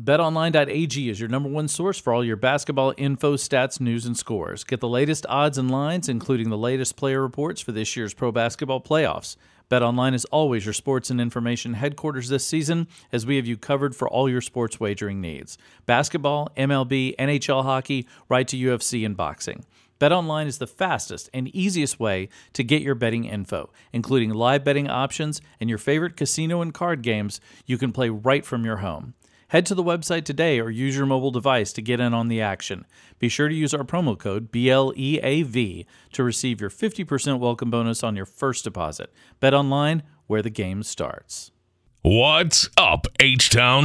BetOnline.ag is your number one source for all your basketball info, stats, news, and scores. Get the latest odds and lines, including the latest player reports for this year's pro basketball playoffs. BetOnline is always your sports and information headquarters this season, as we have you covered for all your sports wagering needs basketball, MLB, NHL hockey, right to UFC and boxing. BetOnline is the fastest and easiest way to get your betting info, including live betting options and your favorite casino and card games you can play right from your home. Head to the website today or use your mobile device to get in on the action. Be sure to use our promo code BLEAV to receive your 50% welcome bonus on your first deposit. Bet online where the game starts. What's up, H Town?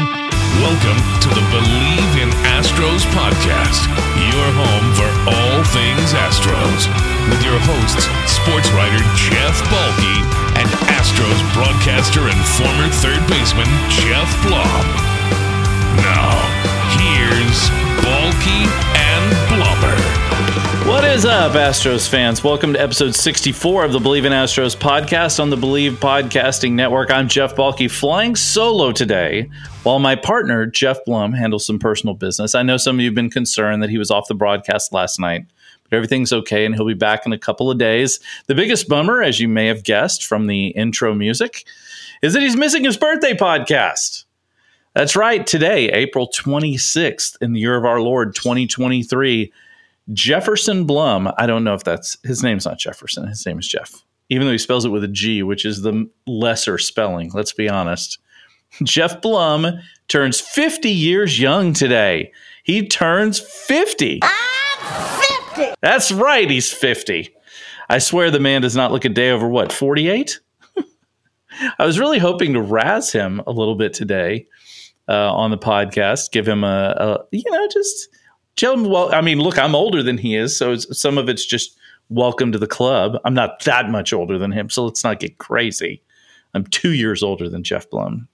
Welcome to the Bleav in Astros podcast, your home for all things Astros, with your hosts, sports writer Jeff Balke and Astros broadcaster and former third baseman Geoff Blum. Now, here's Balke and Blummer. What is up, Astros fans? Welcome to episode 64 of the Bleav in Astros podcast on the Bleav Podcasting Network. I'm Jeff Balke, flying solo today while my partner, Geoff Blum, handles some personal business. I know some of you have been concerned that he was off the broadcast last night, but everything's okay and he'll be back in a couple of days. The biggest bummer, as you may have guessed from the intro music, is that he's missing his birthday podcast. That's right. Today, April 26th, in the year of our Lord 2023, Jefferson Blum. I don't know if that's his name's not Jefferson. His name is Jeff, even though he spells it with a G, which is the lesser spelling. Let's be honest. Geoff Blum turns 50 years young today. He turns 50. I'm 50. That's right. He's 50. I swear the man does not look a day over what, 48? I was really hoping to razz him a little bit today uh, on the podcast. Give him a, a you know, just tell him. Well, I mean, look, I'm older than he is, so some of it's just welcome to the club. I'm not that much older than him, so let's not get crazy. I'm two years older than Geoff Blum.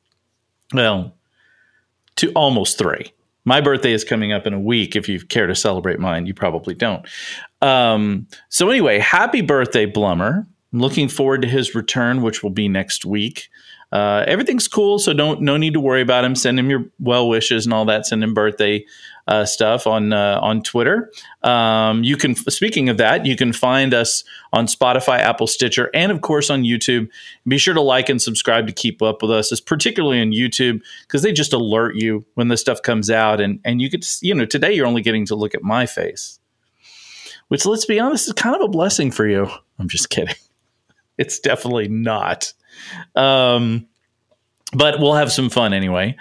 Well, two almost three. My birthday is coming up in a week. If you care to celebrate mine, you probably don't. Um, so anyway, happy birthday, Blummer. I'm looking forward to his return, which will be next week. Uh, everything's cool, so don't no need to worry about him. Send him your well wishes and all that. Send him birthday uh, stuff on uh, on Twitter. Um, you can speaking of that, you can find us on Spotify, Apple, Stitcher, and of course on YouTube. Be sure to like and subscribe to keep up with us, it's particularly on YouTube because they just alert you when this stuff comes out, and and you get to, you know today you're only getting to look at my face, which let's be honest is kind of a blessing for you. I'm just kidding. It's definitely not. Um, but we'll have some fun anyway.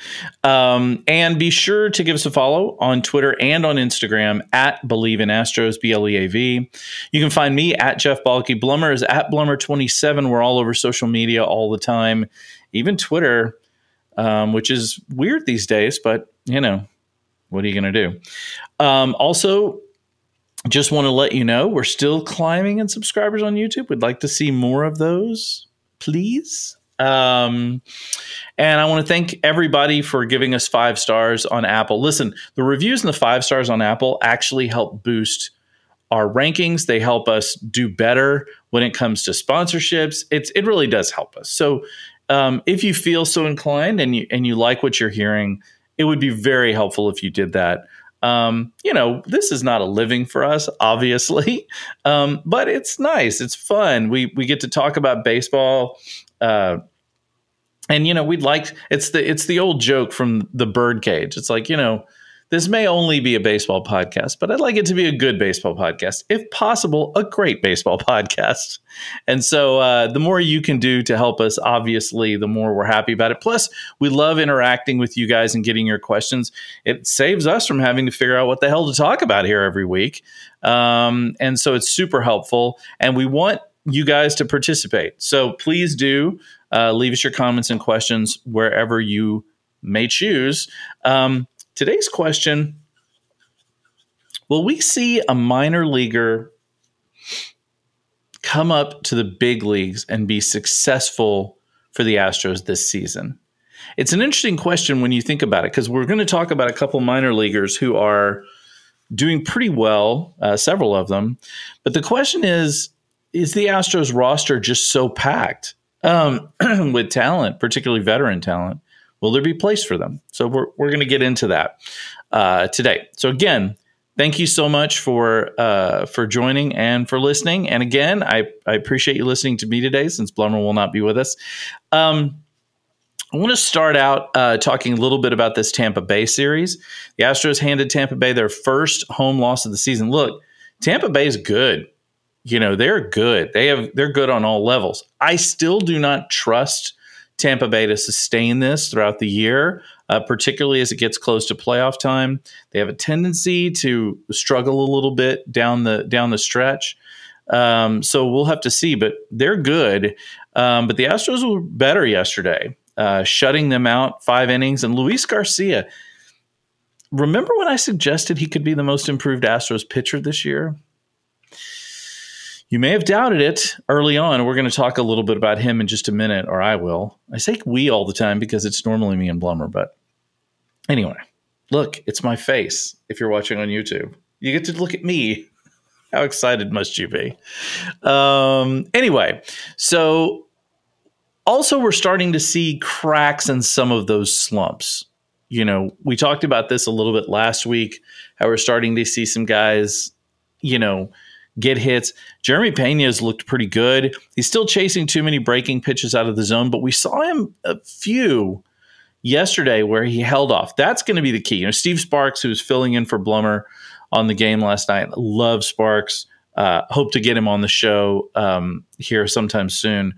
Um, and be sure to give us a follow on Twitter and on Instagram at Bleav in Astros, B L E A V. You can find me at Jeff Balke. Blummer is at Blummer27. We're all over social media all the time, even Twitter, um, which is weird these days, but you know, what are you going to do? Um, also, just want to let you know we're still climbing in subscribers on YouTube. We'd like to see more of those please. Um, and I want to thank everybody for giving us five stars on Apple. Listen, the reviews and the five stars on Apple actually help boost our rankings. They help us do better when it comes to sponsorships. It's it really does help us. So um, if you feel so inclined and you and you like what you're hearing, it would be very helpful if you did that. Um, you know, this is not a living for us, obviously, um, but it's nice. It's fun. We we get to talk about baseball, uh, and you know, we'd like it's the it's the old joke from the birdcage. It's like you know, this may only be a baseball podcast, but I'd like it to be a good baseball podcast. If possible, a great baseball podcast. And so uh, the more you can do to help us, obviously, the more we're happy about it. Plus, we love interacting with you guys and getting your questions. It saves us from having to figure out what the hell to talk about here every week. Um, and so it's super helpful. And we want you guys to participate. So please do uh, leave us your comments and questions wherever you may choose. Um, Today's question Will we see a minor leaguer come up to the big leagues and be successful for the Astros this season? It's an interesting question when you think about it because we're going to talk about a couple minor leaguers who are doing pretty well, uh, several of them. But the question is is the Astros roster just so packed um, with talent, particularly veteran talent? Will there be place for them? So we're we're going to get into that uh, today. So again, thank you so much for uh, for joining and for listening. And again, I I appreciate you listening to me today since Blummer will not be with us. Um, I want to start out uh, talking a little bit about this Tampa Bay series. The Astros handed Tampa Bay their first home loss of the season. Look, Tampa Bay is good. You know, they're good. They have they're good on all levels. I still do not trust Tampa Bay to sustain this throughout the year, uh, particularly as it gets close to playoff time. They have a tendency to struggle a little bit down the down the stretch. Um, so we'll have to see, but they're good. Um, but the Astros were better yesterday uh, shutting them out five innings. And Luis Garcia, remember when I suggested he could be the most improved Astros pitcher this year? You may have doubted it early on. We're going to talk a little bit about him in just a minute, or I will. I say we all the time because it's normally me and Blummer. But anyway, look, it's my face if you're watching on YouTube. You get to look at me. How excited must you be? Um, anyway, so also we're starting to see cracks in some of those slumps. You know, we talked about this a little bit last week, how we're starting to see some guys, you know, get hits. Jeremy Pena's looked pretty good. He's still chasing too many breaking pitches out of the zone, but we saw him a few yesterday where he held off. That's going to be the key. You know, Steve Sparks, who was filling in for Blummer on the game last night, love Sparks. Uh, hope to get him on the show um, here sometime soon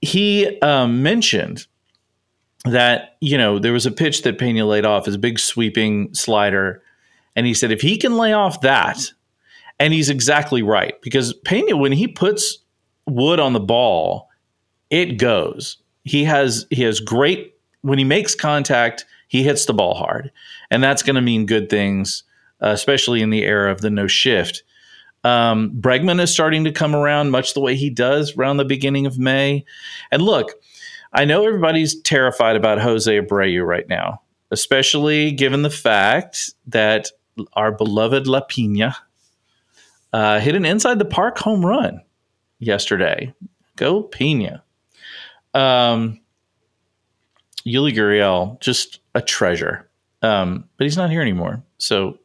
he um, mentioned that you know there was a pitch that Pena laid off, his big sweeping slider, and he said if he can lay off that, and he's exactly right because Pena when he puts wood on the ball, it goes. He has he has great when he makes contact, he hits the ball hard, and that's going to mean good things, uh, especially in the era of the no shift. Um, Bregman is starting to come around much the way he does around the beginning of May. And look, I know everybody's terrified about Jose Abreu right now, especially given the fact that our beloved La Pina uh, hit an inside the park home run yesterday. Go Pena. Um, Yuli Gurriel, just a treasure. Um, but he's not here anymore. So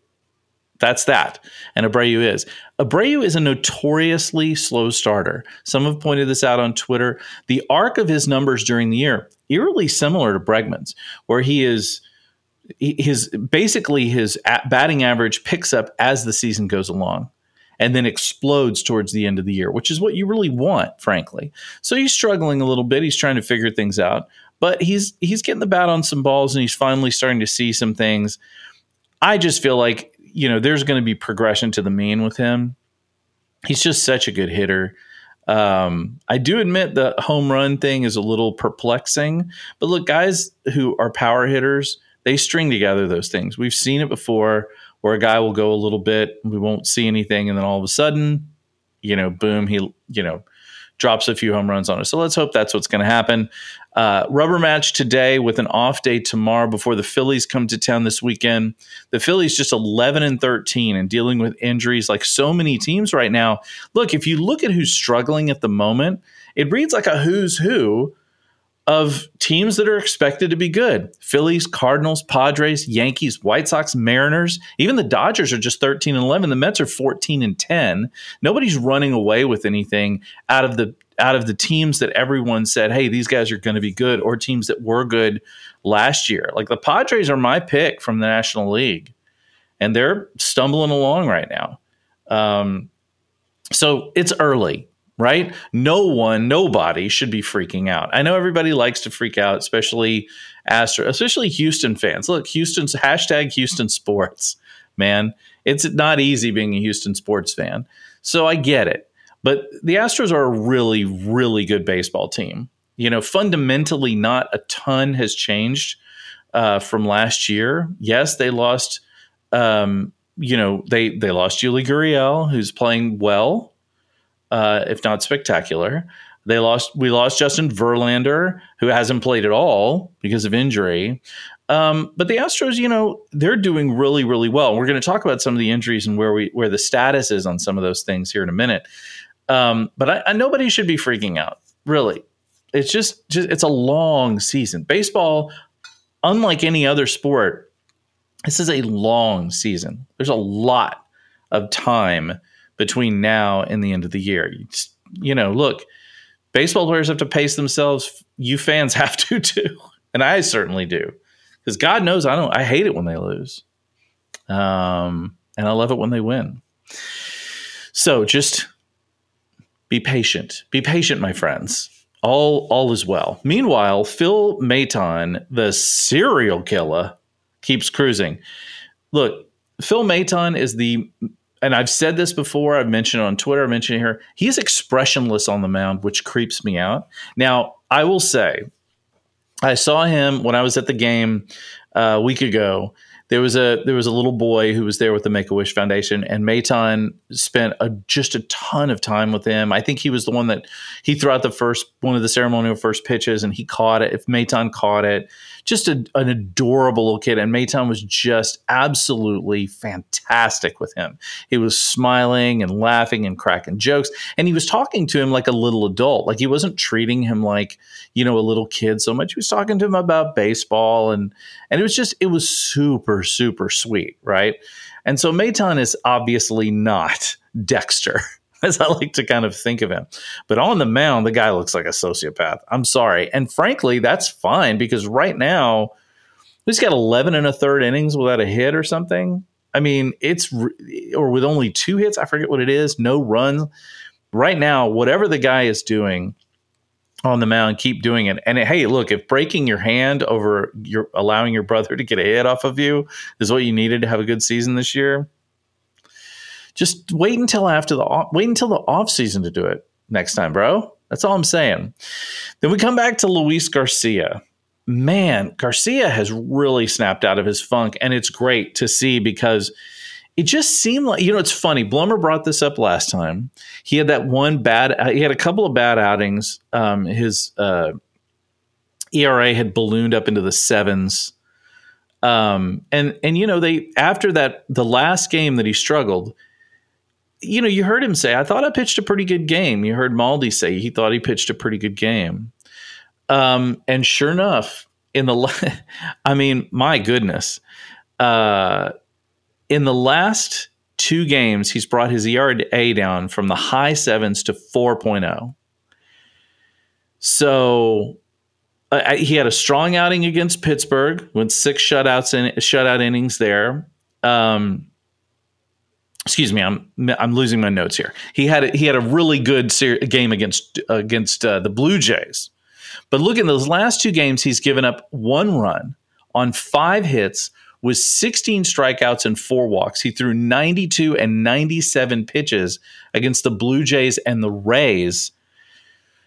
that's that. And Abreu is. Abreu is a notoriously slow starter. Some have pointed this out on Twitter. The arc of his numbers during the year, eerily similar to Bregman's, where he is his basically his batting average picks up as the season goes along and then explodes towards the end of the year, which is what you really want, frankly. So he's struggling a little bit. He's trying to figure things out, but he's he's getting the bat on some balls and he's finally starting to see some things. I just feel like you know, there's going to be progression to the mean with him. He's just such a good hitter. Um, I do admit the home run thing is a little perplexing, but look, guys who are power hitters, they string together those things. We've seen it before where a guy will go a little bit, we won't see anything, and then all of a sudden, you know, boom, he, you know, drops a few home runs on us. So let's hope that's what's going to happen. Uh, rubber match today with an off day tomorrow before the Phillies come to town this weekend. The Phillies just 11 and 13 and dealing with injuries like so many teams right now. Look, if you look at who's struggling at the moment, it reads like a who's who of teams that are expected to be good Phillies, Cardinals, Padres, Yankees, White Sox, Mariners. Even the Dodgers are just 13 and 11. The Mets are 14 and 10. Nobody's running away with anything out of the out of the teams that everyone said, hey, these guys are going to be good, or teams that were good last year. Like the Padres are my pick from the National League, and they're stumbling along right now. Um, so it's early right? No one, nobody should be freaking out. I know everybody likes to freak out, especially Astro, especially Houston fans. Look, Houston's hashtag Houston sports, man. It's not easy being a Houston sports fan. So I get it. But the Astros are a really, really good baseball team. You know, fundamentally, not a ton has changed uh, from last year. Yes, they lost. Um, you know, they they lost Yuli Gurriel, who's playing well uh, if not spectacular. They lost. We lost Justin Verlander, who hasn't played at all because of injury. Um, but the Astros, you know, they're doing really, really well. We're going to talk about some of the injuries and where we where the status is on some of those things here in a minute. Um, but I, I, nobody should be freaking out, really. it's just, just it's a long season. Baseball, unlike any other sport, this is a long season. There's a lot of time between now and the end of the year. You, just, you know, look, baseball players have to pace themselves. You fans have to too, and I certainly do, because God knows I don't. I hate it when they lose, um, and I love it when they win. So just be patient. Be patient, my friends. All all is well. Meanwhile, Phil Maton, the serial killer, keeps cruising. Look, Phil Maton is the and I've said this before, I've mentioned it on Twitter, I mentioned it here. He's expressionless on the mound, which creeps me out. Now, I will say, I saw him when I was at the game uh, a week ago. There was a there was a little boy who was there with the Make a Wish Foundation, and Maton spent a, just a ton of time with him. I think he was the one that he threw out the first one of the ceremonial first pitches, and he caught it. If Maton caught it, just a, an adorable little kid. And Maton was just absolutely fantastic with him. He was smiling and laughing and cracking jokes. And he was talking to him like a little adult. Like he wasn't treating him like, you know, a little kid so much. He was talking to him about baseball and and it was just it was super, super sweet, right? And so Maton is obviously not Dexter. as I like to kind of think of him. But on the mound, the guy looks like a sociopath. I'm sorry. And frankly, that's fine because right now, he's got 11 and a third innings without a hit or something. I mean, it's, or with only two hits, I forget what it is, no runs. Right now, whatever the guy is doing, on the mound, keep doing it. And hey, look, if breaking your hand over your allowing your brother to get a hit off of you is what you needed to have a good season this year, just wait until after the wait until the off season to do it next time, bro. That's all I'm saying. Then we come back to Luis Garcia. Man, Garcia has really snapped out of his funk, and it's great to see because it just seemed like you know it's funny. Blummer brought this up last time. He had that one bad. He had a couple of bad outings. Um, his uh, ERA had ballooned up into the sevens. Um, and and you know they after that the last game that he struggled, you know, you heard him say, I thought I pitched a pretty good game. You heard Maldi say he thought he pitched a pretty good game. Um, and sure enough, in the, I mean, my goodness, uh, in the last two games, he's brought his ERA down from the high sevens to 4.0. So uh, he had a strong outing against Pittsburgh, went six shutouts in shutout innings there. Um, excuse me, I'm I'm losing my notes here. He had a, he had a really good ser- game against against uh, the Blue Jays, but look at those last two games. He's given up one run on five hits with 16 strikeouts and four walks. He threw 92 and 97 pitches against the Blue Jays and the Rays.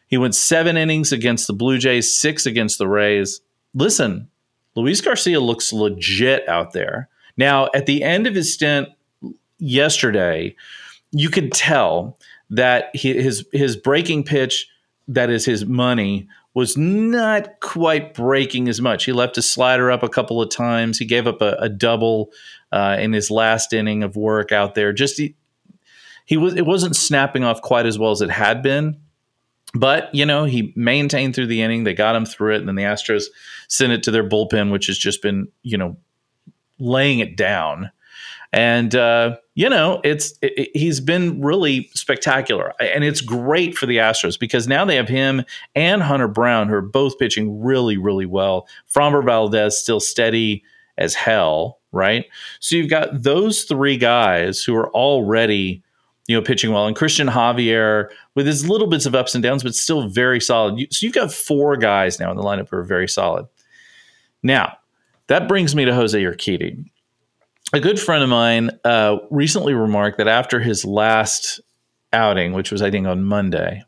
He went seven innings against the Blue Jays, six against the Rays. Listen, Luis Garcia looks legit out there. Now, at the end of his stint yesterday, you could tell that his his breaking pitch, that is his money, was not quite breaking as much. He left his slider up a couple of times. He gave up a, a double uh, in his last inning of work out there. Just he, he was it wasn't snapping off quite as well as it had been. But, you know, he maintained through the inning. They got him through it. And then the Astros sent it to their bullpen, which has just been, you know, laying it down. And, uh, you know, it's it, it, he's been really spectacular, and it's great for the Astros because now they have him and Hunter Brown, who are both pitching really, really well. Framber Valdez still steady as hell, right? So you've got those three guys who are already, you know, pitching well, and Cristian Javier with his little bits of ups and downs, but still very solid. So you've got four guys now in the lineup who are very solid. Now that brings me to Jose Urquidy a good friend of mine uh, recently remarked that after his last outing, which was I think on Monday,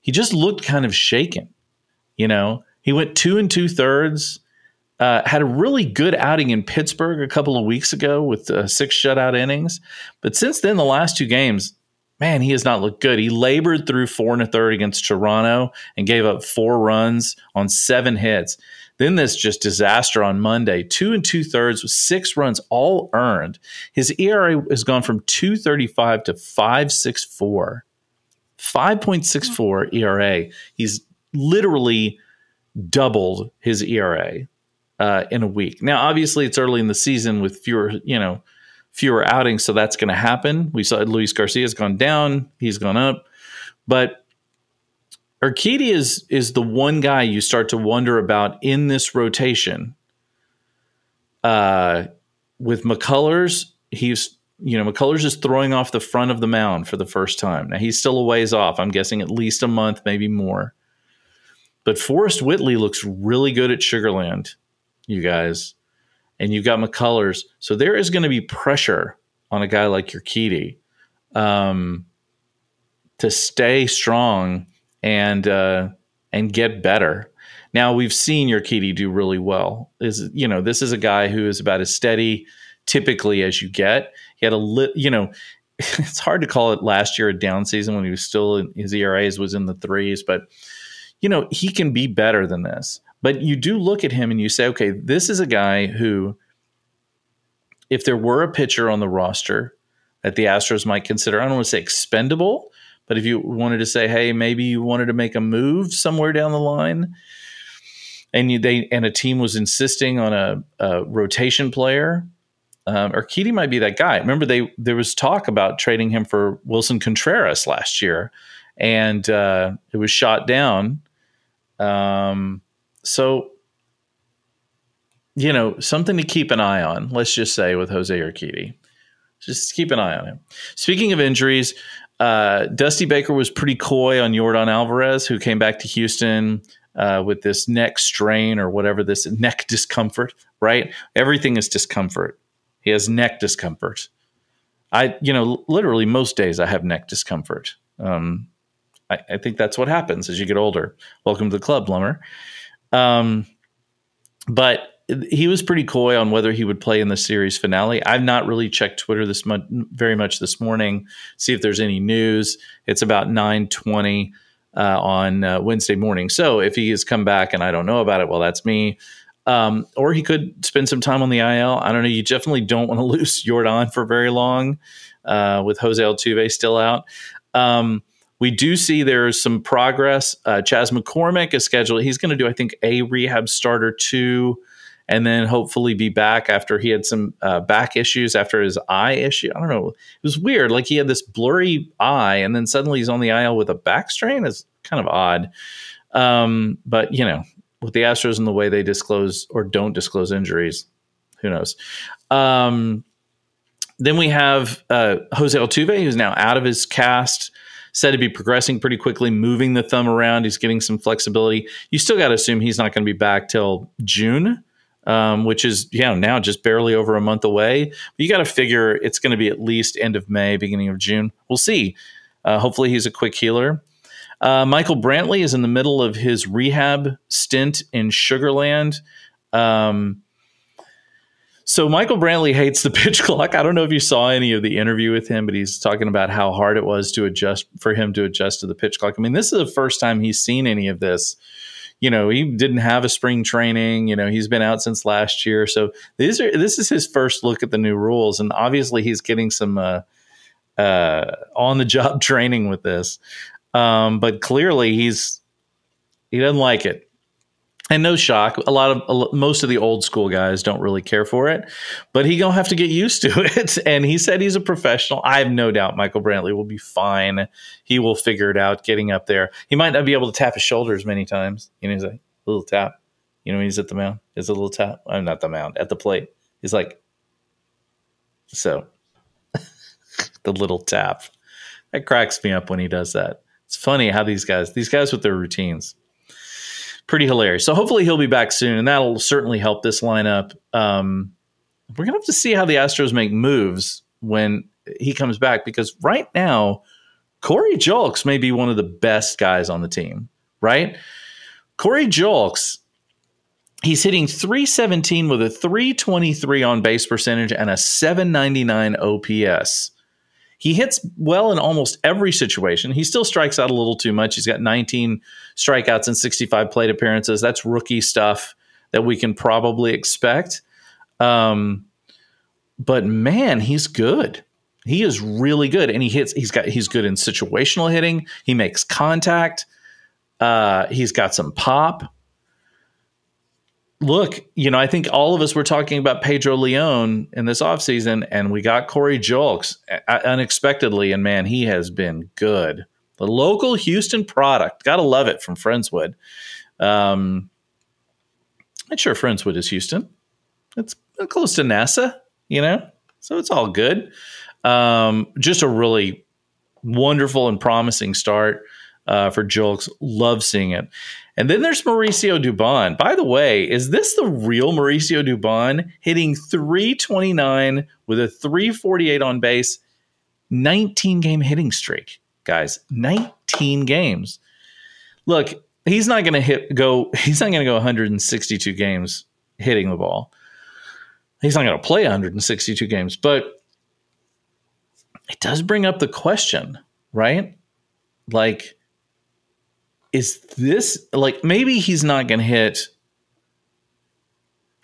he just looked kind of shaken. You know, he went two and two thirds. Uh, had a really good outing in Pittsburgh a couple of weeks ago with uh, six shutout innings, but since then, the last two games, man, he has not looked good. He labored through four and a third against Toronto and gave up four runs on seven hits. Then this just disaster on Monday, two and two thirds with six runs all earned. His ERA has gone from 235 to 564. 5.64 ERA. He's literally doubled his ERA uh, in a week. Now, obviously, it's early in the season with fewer, you know, fewer outings, so that's going to happen. We saw Luis Garcia has gone down, he's gone up, but Urquidy is is the one guy you start to wonder about in this rotation. Uh, with McCullers, he's you know McCullers is throwing off the front of the mound for the first time. Now he's still a ways off. I'm guessing at least a month, maybe more. But Forrest Whitley looks really good at Sugarland, you guys, and you've got McCullers, so there is going to be pressure on a guy like Urquidy um, to stay strong and uh, and get better. Now we've seen Urquidy do really well. Is you know this is a guy who is about as steady typically as you get. He had a lit, you know, it's hard to call it last year a down season when he was still in his ERAs was in the threes, but you know he can be better than this. But you do look at him and you say, okay, this is a guy who, if there were a pitcher on the roster that the Astros might consider, I don't want to say expendable, but if you wanted to say, hey, maybe you wanted to make a move somewhere down the line, and you, they and a team was insisting on a, a rotation player, um, Urquidy might be that guy. Remember, they there was talk about trading him for Willson Contreras last year, and uh, it was shot down. Um, so, you know, something to keep an eye on. Let's just say with Jose Urquidy, just keep an eye on him. Speaking of injuries, uh, Dusty Baker was pretty coy on Yordan Alvarez, who came back to Houston uh, with this neck strain or whatever this neck discomfort. Right, everything is discomfort. He has neck discomfort. I, you know, literally most days I have neck discomfort. Um, I, I, think that's what happens as you get older. Welcome to the club, Blummer. Um, but he was pretty coy on whether he would play in the series finale. I've not really checked Twitter this much, very much this morning, see if there's any news. It's about nine twenty uh, on uh, Wednesday morning. So if he has come back and I don't know about it, well, that's me. Um, or he could spend some time on the IL. I don't know. You definitely don't want to lose Yordan for very long uh, with Jose Altuve still out. Um, we do see there's some progress. Uh, Chas McCormick is scheduled. He's going to do, I think, a rehab starter two and then hopefully be back after he had some uh, back issues after his eye issue. I don't know. It was weird. Like he had this blurry eye, and then suddenly he's on the IL with a back strain. It's kind of odd. Um, but you know, with the Astros and the way they disclose or don't disclose injuries, who knows? Um, then we have uh, Jose Altuve, who's now out of his cast said to be progressing pretty quickly, moving the thumb around. He's getting some flexibility. You still got to assume he's not going to be back till June um, which is you know now just barely over a month away. But you got to figure it's going to be at least end of May, beginning of June. We'll see. Uh, hopefully, he's a quick healer. Uh, Michael Brantley is in the middle of his rehab stint in Sugarland. Um, so Michael Brantley hates the pitch clock. I don't know if you saw any of the interview with him, but he's talking about how hard it was to adjust for him to adjust to the pitch clock. I mean, this is the first time he's seen any of this you know, he didn't have a spring training. You know, he's been out since last year. So these are this is his first look at the new rules, and obviously he's getting some uh, uh, on the job training with this. Um, but clearly he's he doesn't like it and no shock a lot of most of the old school guys don't really care for it but he gonna have to get used to it. And he said he's a professional. I have no doubt michael brantley will be fine. He will figure it out getting up there. He might not be able to tap his shoulders many times. You know he's like a little tap. You know he's at the mound it's a little tap. I'm not the mound at the plate. He's like so the little tap. That cracks me up when he does that. It's funny how these guys these guys with their routines pretty hilarious. So hopefully he'll be back soon, and that'll certainly help this lineup. Um, we're gonna have to see how the Astros make moves when he comes back because right now, Corey Julks may be one of the best guys on the team. Right, Corey Julks. He's hitting 317 with a 323 on base percentage and a 799 OPS. He hits well in almost every situation. He still strikes out a little too much. He's got 19 strikeouts and 65 plate appearances. That's rookie stuff that we can probably expect. Um, but man, he's good. He is really good, and he hits. He's got. He's good in situational hitting. He makes contact. Uh, he's got some pop. Look, you know, I think all of us were talking about Pedro Leon in this offseason, and we got Corey Julks uh, unexpectedly, and man, he has been good. The local Houston product, gotta love it from Friendswood. Um, not sure Friendswood is Houston. It's close to NASA, you know, so it's all good. Um, just a really wonderful and promising start uh, for Julks. Love seeing it. And then there's Mauricio Dubon. By the way, is this the real Mauricio Dubon hitting 329 with a 348 on base, 19 game hitting streak, guys? 19 games. Look, he's not going to hit go. He's not going to go 162 games hitting the ball. He's not going to play 162 games, but it does bring up the question, right? Like, is this like maybe he's not going to hit,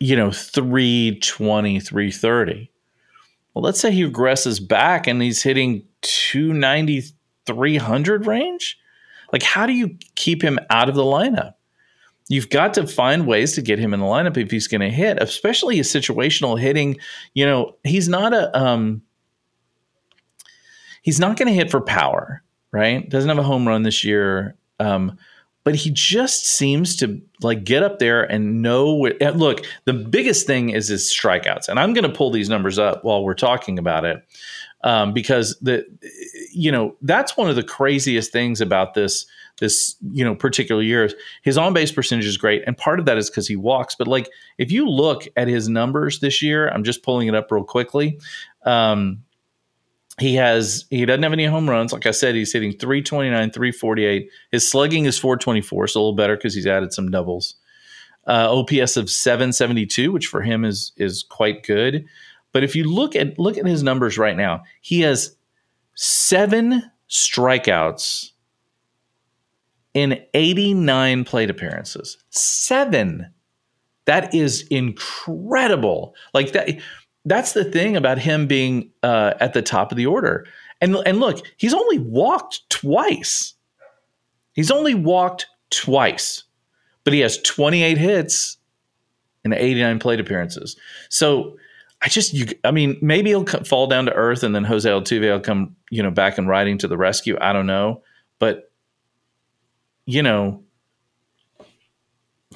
you know, 320, 330. Well, let's say he regresses back and he's hitting 290, 300 range. Like, how do you keep him out of the lineup? You've got to find ways to get him in the lineup if he's going to hit, especially a situational hitting. You know, he's not a um, he's not going to hit for power, right? Doesn't have a home run this year. Um, but he just seems to like get up there and know what, look the biggest thing is his strikeouts. And i'm going to pull these numbers up while we're talking about it um, because the you know that's one of the craziest things about this this you know particular year. His on base percentage is great and part of that is because he walks. But like if you look at his numbers this year i'm just pulling it up real quickly um, he has he doesn't have any home runs. Like I said, he's hitting 329, 348. His slugging is 424, so a little better because he's added some doubles. Uh, OPS of 772, which for him is is quite good. But if you look at look at his numbers right now, he has seven strikeouts in 89 plate appearances. Seven. That is incredible. Like that that's the thing about him being uh, at the top of the order. And and look, he's only walked twice. He's only walked twice, but he has 28 hits and 89 plate appearances. So I just, you, I mean, maybe he'll fall down to earth, and then Jose Altuve will come, you know, back and riding to the rescue. I don't know, but you know,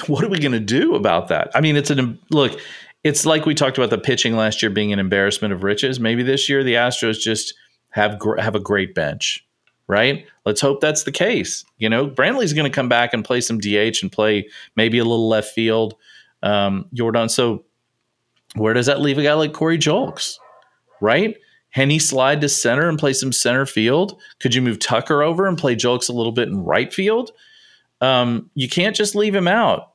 what are we going to do about that? I mean, it's an look it's like we talked about the pitching last year being an embarrassment of riches. Maybe this year the Astros just have gr- have a great bench, right? Let's hope that's the case. You know, Brantley's going to come back and play some DH and play maybe a little left field. Um, Yordan. So where does that leave a guy like Corey Julks, right? Can he slide to center and play some center field? Could you move Tucker over and play Julks a little bit in right field? Um, you can't just leave him out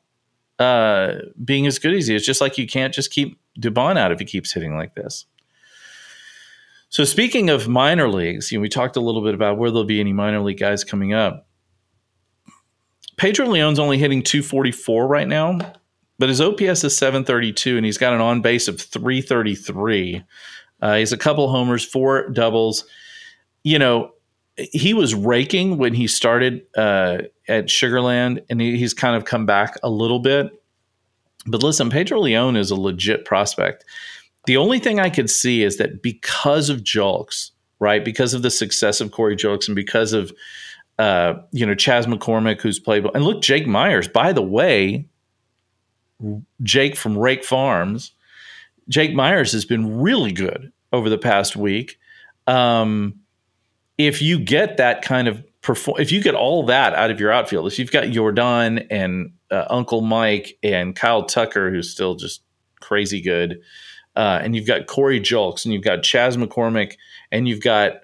uh, being as good as he is. Just like you can't just keep Dubon out if he keeps hitting like this. So speaking of minor leagues, you know, we talked a little bit about where there'll be any minor league guys coming up. Pedro Leon's only hitting 244 right now, but his OPS is 732, and he's got an on base of 333. Uh, he's a couple homers, four doubles. You know, he was raking when he started uh, at Sugarland, and he, he's kind of come back a little bit. But listen, Pedro Leon is a legit prospect. The only thing I could see is that because of Julks, right, because of the success of Corey Julks, and because of uh, you know Chas McCormick, who's played, and look, Jake Meyers. By the way, Jake from Rake Farms, Jake Meyers has been really good over the past week. Um, if you get that kind of perform, if you get all that out of your outfield, if you've got Yordan and uh, Uncle Mike and Kyle Tucker, who's still just crazy good, uh, and you've got Corey Julks and you've got Chas McCormick and you've got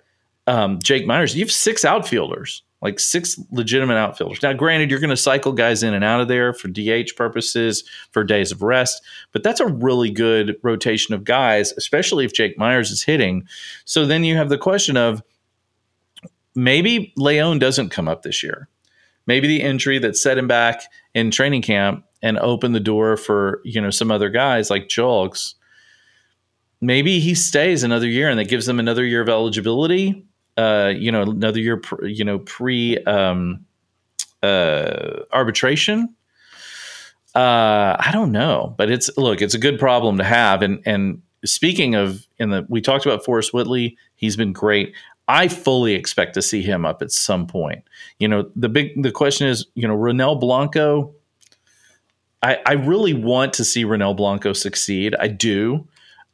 um, Jake Meyers, you have six outfielders, like six legitimate outfielders. Now, granted, you're going to cycle guys in and out of there for DH purposes, for days of rest, but that's a really good rotation of guys, especially if Jake Meyers is hitting. So then you have the question of maybe Leon doesn't come up this year. Maybe the injury that set him back in training camp and opened the door for you know some other guys like Julks. Maybe he stays another year and that gives them another year of eligibility. Uh, you know, another year, you know, pre um, uh, arbitration. Uh, I don't know, but it's look, it's a good problem to have. And and speaking of in the we talked about Forrest Whitley, he's been great. I fully expect to see him up at some point. You know, the big the question is, you know, Ronel Blanco. I, I really want to see Ronel Blanco succeed. I do.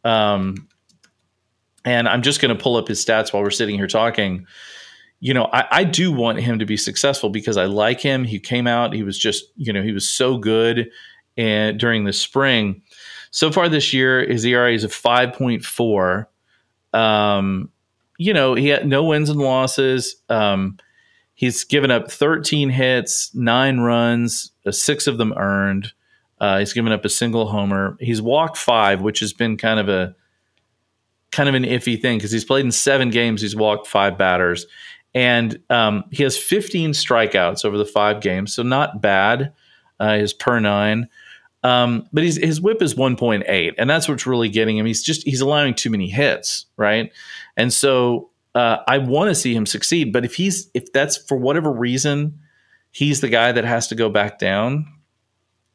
Um, and I'm just going to pull up his stats while we're sitting here talking. You know, I, I do want him to be successful because I like him. He came out, he was just, you know, he was so good and during the spring. So far this year, his ERA is a 5.4. Um, you know, he had no wins and losses. Um, he's given up 13 hits, nine runs, uh, six of them earned. Uh, he's given up a single homer. He's walked five, which has been kind of a kind of an iffy thing because he's played in seven games. He's walked five batters, and um, he has 15 strikeouts over the five games, so not bad. Uh, his per nine, um, but his WHIP is 1.8, and that's what's really getting him. He's just he's allowing too many hits, right? And so uh, I want to see him succeed. But if he's if that's for whatever reason, he's the guy that has to go back down.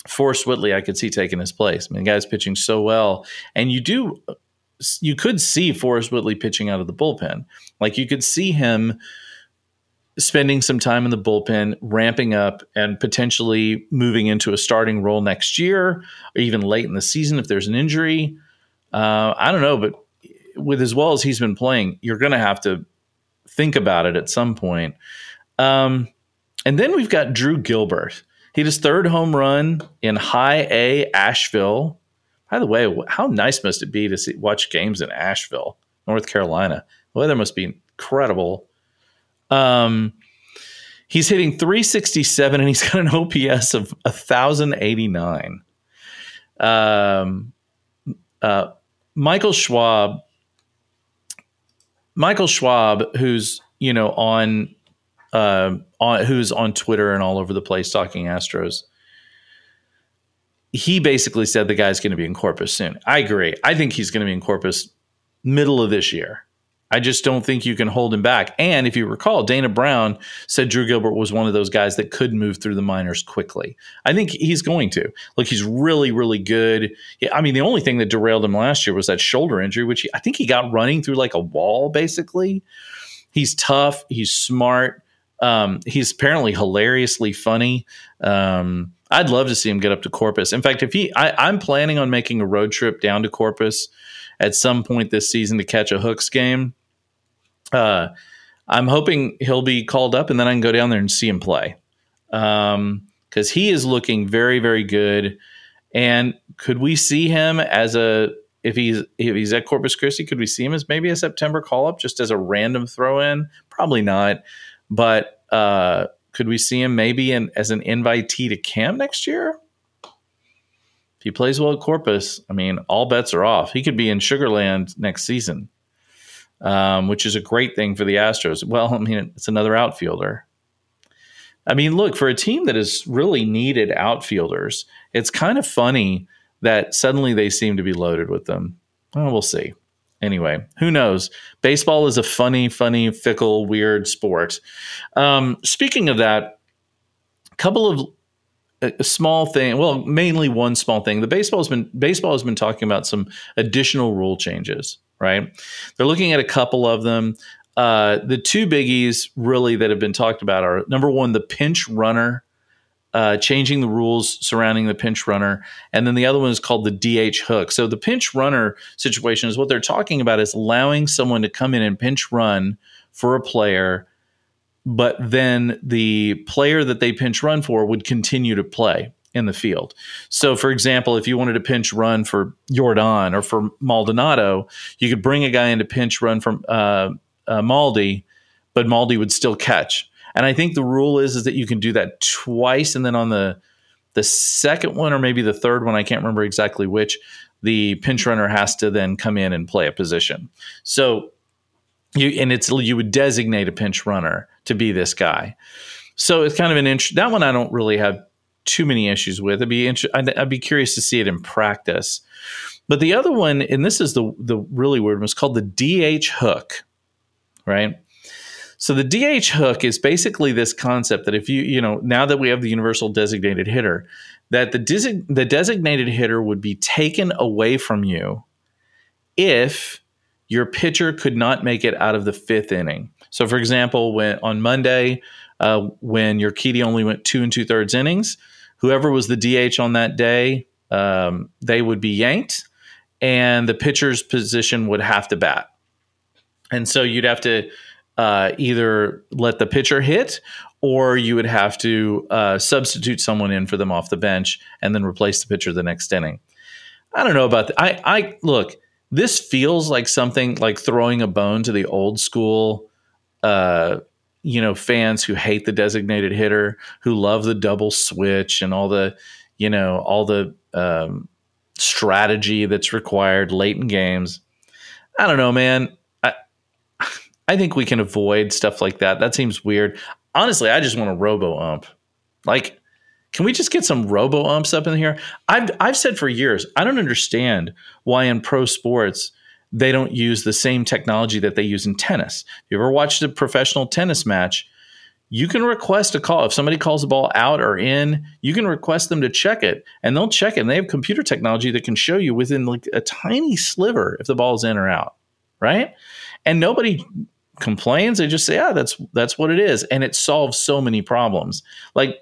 Forrest Whitley, I could see taking his place. I mean, the guy's pitching so well, and you do you could see Forrest Whitley pitching out of the bullpen. Like you could see him spending some time in the bullpen, ramping up, and potentially moving into a starting role next year or even late in the season if there's an injury. Uh, I don't know, but with as well as he's been playing, you're going to have to think about it at some point. Um, and then we've got Drew Gilbert. He had his third home run in High A Asheville. By the way, how nice must it be to see, watch games in Asheville, North Carolina? The weather must be incredible. Um, he's hitting 367 and he's got an OPS of 1,089. Um, uh, Michael Schwab, Michael Schwab, who's you know on uh, on who's on Twitter and all over the place talking Astros. He basically said the guy's going to be in Corpus soon. I agree. I think he's going to be in Corpus middle of this year. I just don't think you can hold him back. And if you recall, Dana Brown said Drew Gilbert was one of those guys that could move through the minors quickly. I think he's going to. Look, he's really, really good. I mean, the only thing that derailed him last year was that shoulder injury, which he, I think he got running through like a wall, basically. He's tough. He's smart. Um, he's apparently hilariously funny. Um, I'd love to see him get up to Corpus. In fact, if he, I, I'm planning on making a road trip down to Corpus at some point this season to catch a Hooks game uh, I'm hoping he'll be called up and then I can go down there and see him play. Um, because he is looking very, very good. And could we see him as a if he's if he's at Corpus Christi, could we see him as maybe a September call up just as a random throw in? Probably not. But uh, could we see him maybe in, as an invitee to camp next year? If he plays well at Corpus, I mean, all bets are off. He could be in Sugarland next season um, which is a great thing for the Astros. Well, I mean, it's another outfielder. I mean, look, for a team that has really needed outfielders, it's kind of funny that suddenly they seem to be loaded with them. Well, we'll see. Anyway, who knows? Baseball is a funny, funny, fickle, weird sport. Um, speaking of that, a couple of a, a small thing. Well, mainly one small thing. The baseball has been baseball has been talking about some additional rule changes right? They're looking at a couple of them. Uh, the two biggies really that have been talked about are number one, the pinch runner, uh, changing the rules surrounding the pinch runner, and then the other one is called the DH hook. So the pinch runner situation is what they're talking about is allowing someone to come in and pinch run for a player, but then the player that they pinch run for would continue to play in the field. So, for example, if you wanted to pinch run for Yordan or for Maldonado, you could bring a guy into pinch run from uh, uh, Maldi, but Maldi would still catch. And I think the rule is is that you can do that twice, and then on the the second one or maybe the third one, I can't remember exactly which, the pinch runner has to then come in and play a position. So you and it's you would designate a pinch runner to be this guy. So it's kind of an int- that one I don't really have too many issues with. I'd be inter- I'd, I'd, be curious to see it in practice. But the other one, and this is the the really weird one, is called the DH hook, right? So the DH hook is basically this concept that if you, you know, now that we have the universal designated hitter, that the desi- the designated hitter would be taken away from you if your pitcher could not make it out of the fifth inning. So, for example, when on Monday, uh, when Urquidy only went two and two thirds innings, whoever was the DH on that day, um, they would be yanked, and the pitcher's position would have to bat. And so you'd have to uh, either let the pitcher hit or you would have to uh, substitute someone in for them off the bench and then replace the pitcher the next inning. I don't know about that. I, I look, this feels like something like throwing a bone to the old school, uh, you know, fans who hate the designated hitter, who love the double switch and all the, you know, all the um, strategy that's required late in games. I don't know, man. I, I think we can avoid stuff like that. That seems weird honestly, I just want a robo ump. Like, can we just get some robo umps up in here? I've I've said for years, I don't understand why in pro sports they don't use the same technology that they use in tennis. If you ever watched a professional tennis match, you can request a call. If somebody calls the ball out or in, you can request them to check it and they'll check it. And they have computer technology that can show you within like a tiny sliver if the ball's in or out. Right. And nobody complains, they just say, "Ah, that's that's what it is," and it solves so many problems. Like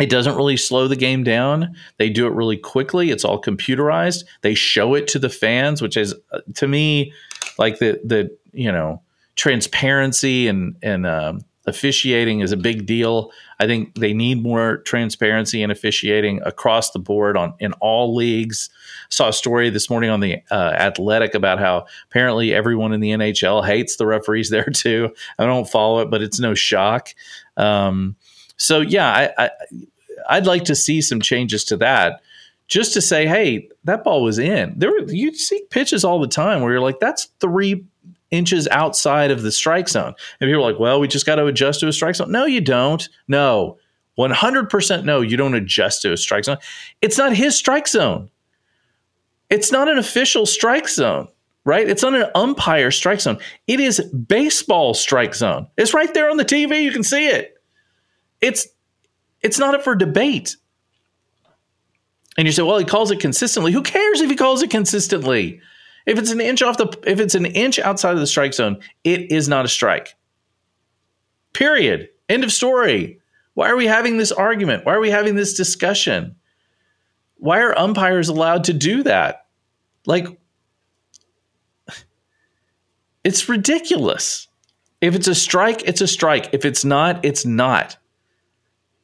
it doesn't really slow the game down. They do it really quickly. It's all computerized. They show it to the fans, which is uh, to me like the the you know transparency and and um, officiating is a big deal. I think they need more transparency and officiating across the board on in all leagues. Saw a story this morning on the uh, Athletic about how apparently everyone in the NHL hates the referees there too. I don't follow it, but it's no shock. Um, so yeah, I, I I'd like to see some changes to that just to say, hey, that ball was in. There you see pitches all the time where you're like, that's three inches outside of the strike zone. And people are like, well, we just got to adjust to a strike zone. No, you don't. No. 100% no, you don't adjust to a strike zone. It's not his strike zone. It's not an official strike zone, right? It's not an umpire strike zone. It is baseball strike zone. It's right there on the TV. You can see it. It's it's not up for debate. And you say, well, he calls it consistently. Who cares if he calls it consistently? If it's an inch off the if it's an inch outside of the strike zone, it is not a strike. Period. End of story. Why are we having this argument? Why are we having this discussion? Why are umpires allowed to do that? Like it's ridiculous. If it's a strike, it's a strike. If it's not, it's not.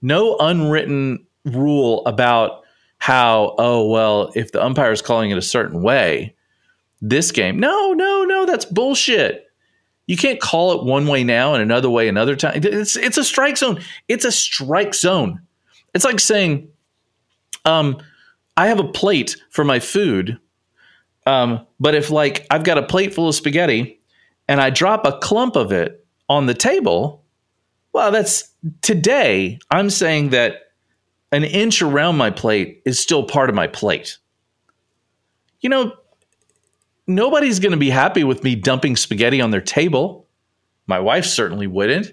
No unwritten rule about how, oh, well, if the umpire is calling it a certain way, this game. No, no, no, that's bullshit. You can't call it one way now and another way another time. It's it's a strike zone. It's a strike zone. It's like saying, um, I have a plate for my food, um, but if like I've got a plate full of spaghetti and I drop a clump of it on the table, well, that's today. I'm saying that an inch around my plate is still part of my plate. You know, nobody's going to be happy with me dumping spaghetti on their table. My wife certainly wouldn't.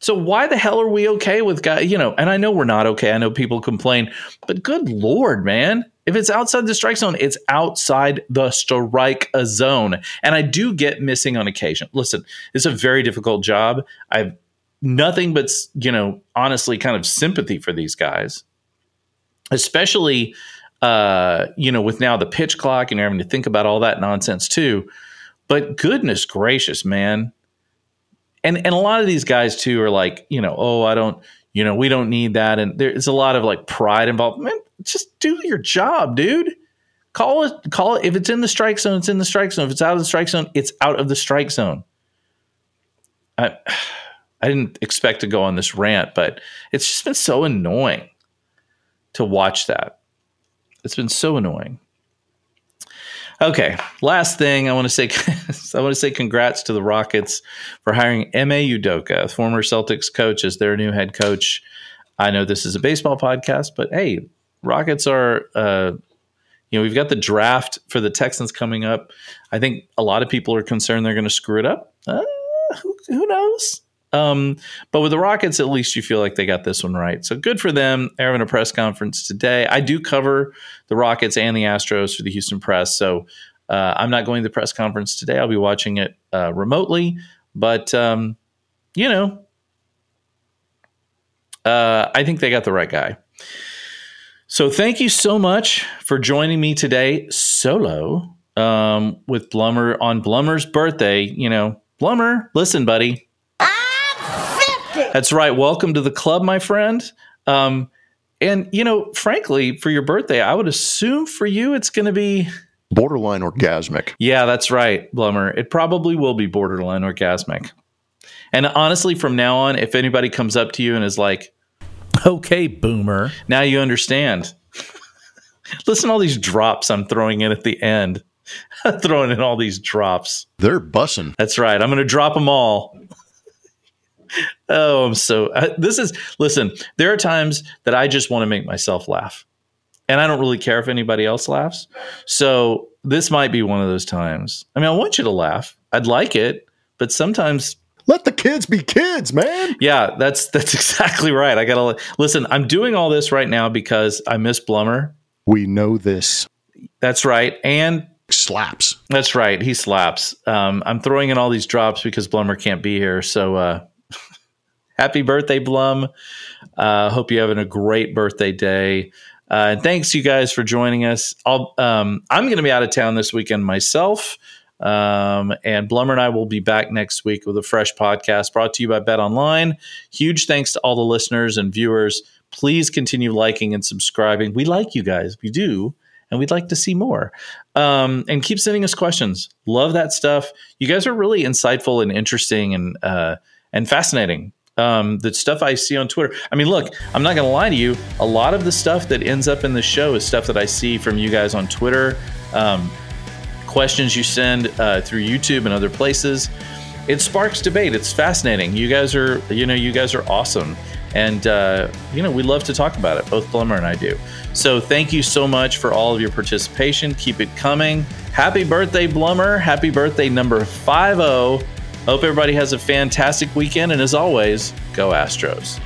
So why the hell are we okay with guys? You know, and I know we're not okay. I know people complain, but good lord, man! If it's outside the strike zone, it's outside the strike zone. And I do get missing on occasion. Listen, it's a very difficult job. I've nothing but you know, honestly, kind of sympathy for these guys, especially uh, you know, with now the pitch clock and you're having to think about all that nonsense too. But goodness gracious, man. And and a lot of these guys too are like, you know, oh, I don't, you know, we don't need that. And there's a lot of like pride involved. Man, just do your job, dude. Call it, call it. If it's in the strike zone, it's in the strike zone. If it's out of the strike zone, it's out of the strike zone. I I didn't expect to go on this rant, but it's just been so annoying to watch that. It's been so annoying. Okay, last thing I want to say I want to say congrats to the Rockets for hiring Ime Udoka, former Celtics coach, as their new head coach. I know this is a baseball podcast, but hey, Rockets are uh, you know, we've got the draft for the Texans coming up. I think a lot of people are concerned they're going to screw it up. Uh, who, who knows? Um, but with the Rockets, at least you feel like they got this one right. So good for them. They're having a press conference today. I do cover the Rockets and the Astros for the Houston Press. So uh, I'm not going to the press conference today. I'll be watching it uh, remotely. But, um, you know, uh, I think they got the right guy. So thank you so much for joining me today solo um, with Blummer on Blummer's birthday. You know, Blummer, listen, buddy. I'm 50. That's right. Welcome to the club, my friend. Um, and you know, frankly, for your birthday, I would assume for you it's going to be. Borderline orgasmic. Yeah, that's right, Blummer. It probably will be borderline orgasmic. And honestly, from now on, if anybody comes up to you and is like, Okay, boomer. now you understand. Listen to all these drops I'm throwing in at the end. throwing in all these drops. They're bussing. That's right. I'm going to drop them all. Oh, I'm so. Uh, this is, listen, there are times that I just want to make myself laugh. And I don't really care if anybody else laughs. So this might be one of those times. I mean, I want you to laugh. I'd like it. But sometimes Let the kids be kids, man. yeah, that's that's exactly right. I gotta listen. I'm doing all this right now because I miss Blummer. We know this That's right, and slaps. that's right. He slaps. Um, I'm throwing in all these drops because Blummer can't be here. So uh, happy birthday, Blum. Uh, hope you're having a great birthday day. Uh, and thanks you guys for joining us. I'll, um, I'm going to be out of town this weekend myself. Um, and Blummer and I will be back next week with a fresh podcast brought to you by Bet Online. Huge thanks to all the listeners and viewers. Please continue liking and subscribing. We like you guys. We do. And we'd like to see more. Um, and keep sending us questions. Love that stuff. You guys are really insightful and interesting and uh, and fascinating. Um, the stuff I see on Twitter. I mean, look, I'm not going to lie to you. A lot of the stuff that ends up in the show is stuff that I see from you guys on Twitter. Um, questions you send uh, through YouTube and other places. It sparks debate. It's fascinating. You guys are, you know, you guys are awesome, and uh, you know we love to talk about it. Both Blummer and I do. So thank you so much for all of your participation. Keep it coming. Happy birthday, Blummer! Happy birthday number five zero. Hope everybody has a fantastic weekend, and as always, go Astros.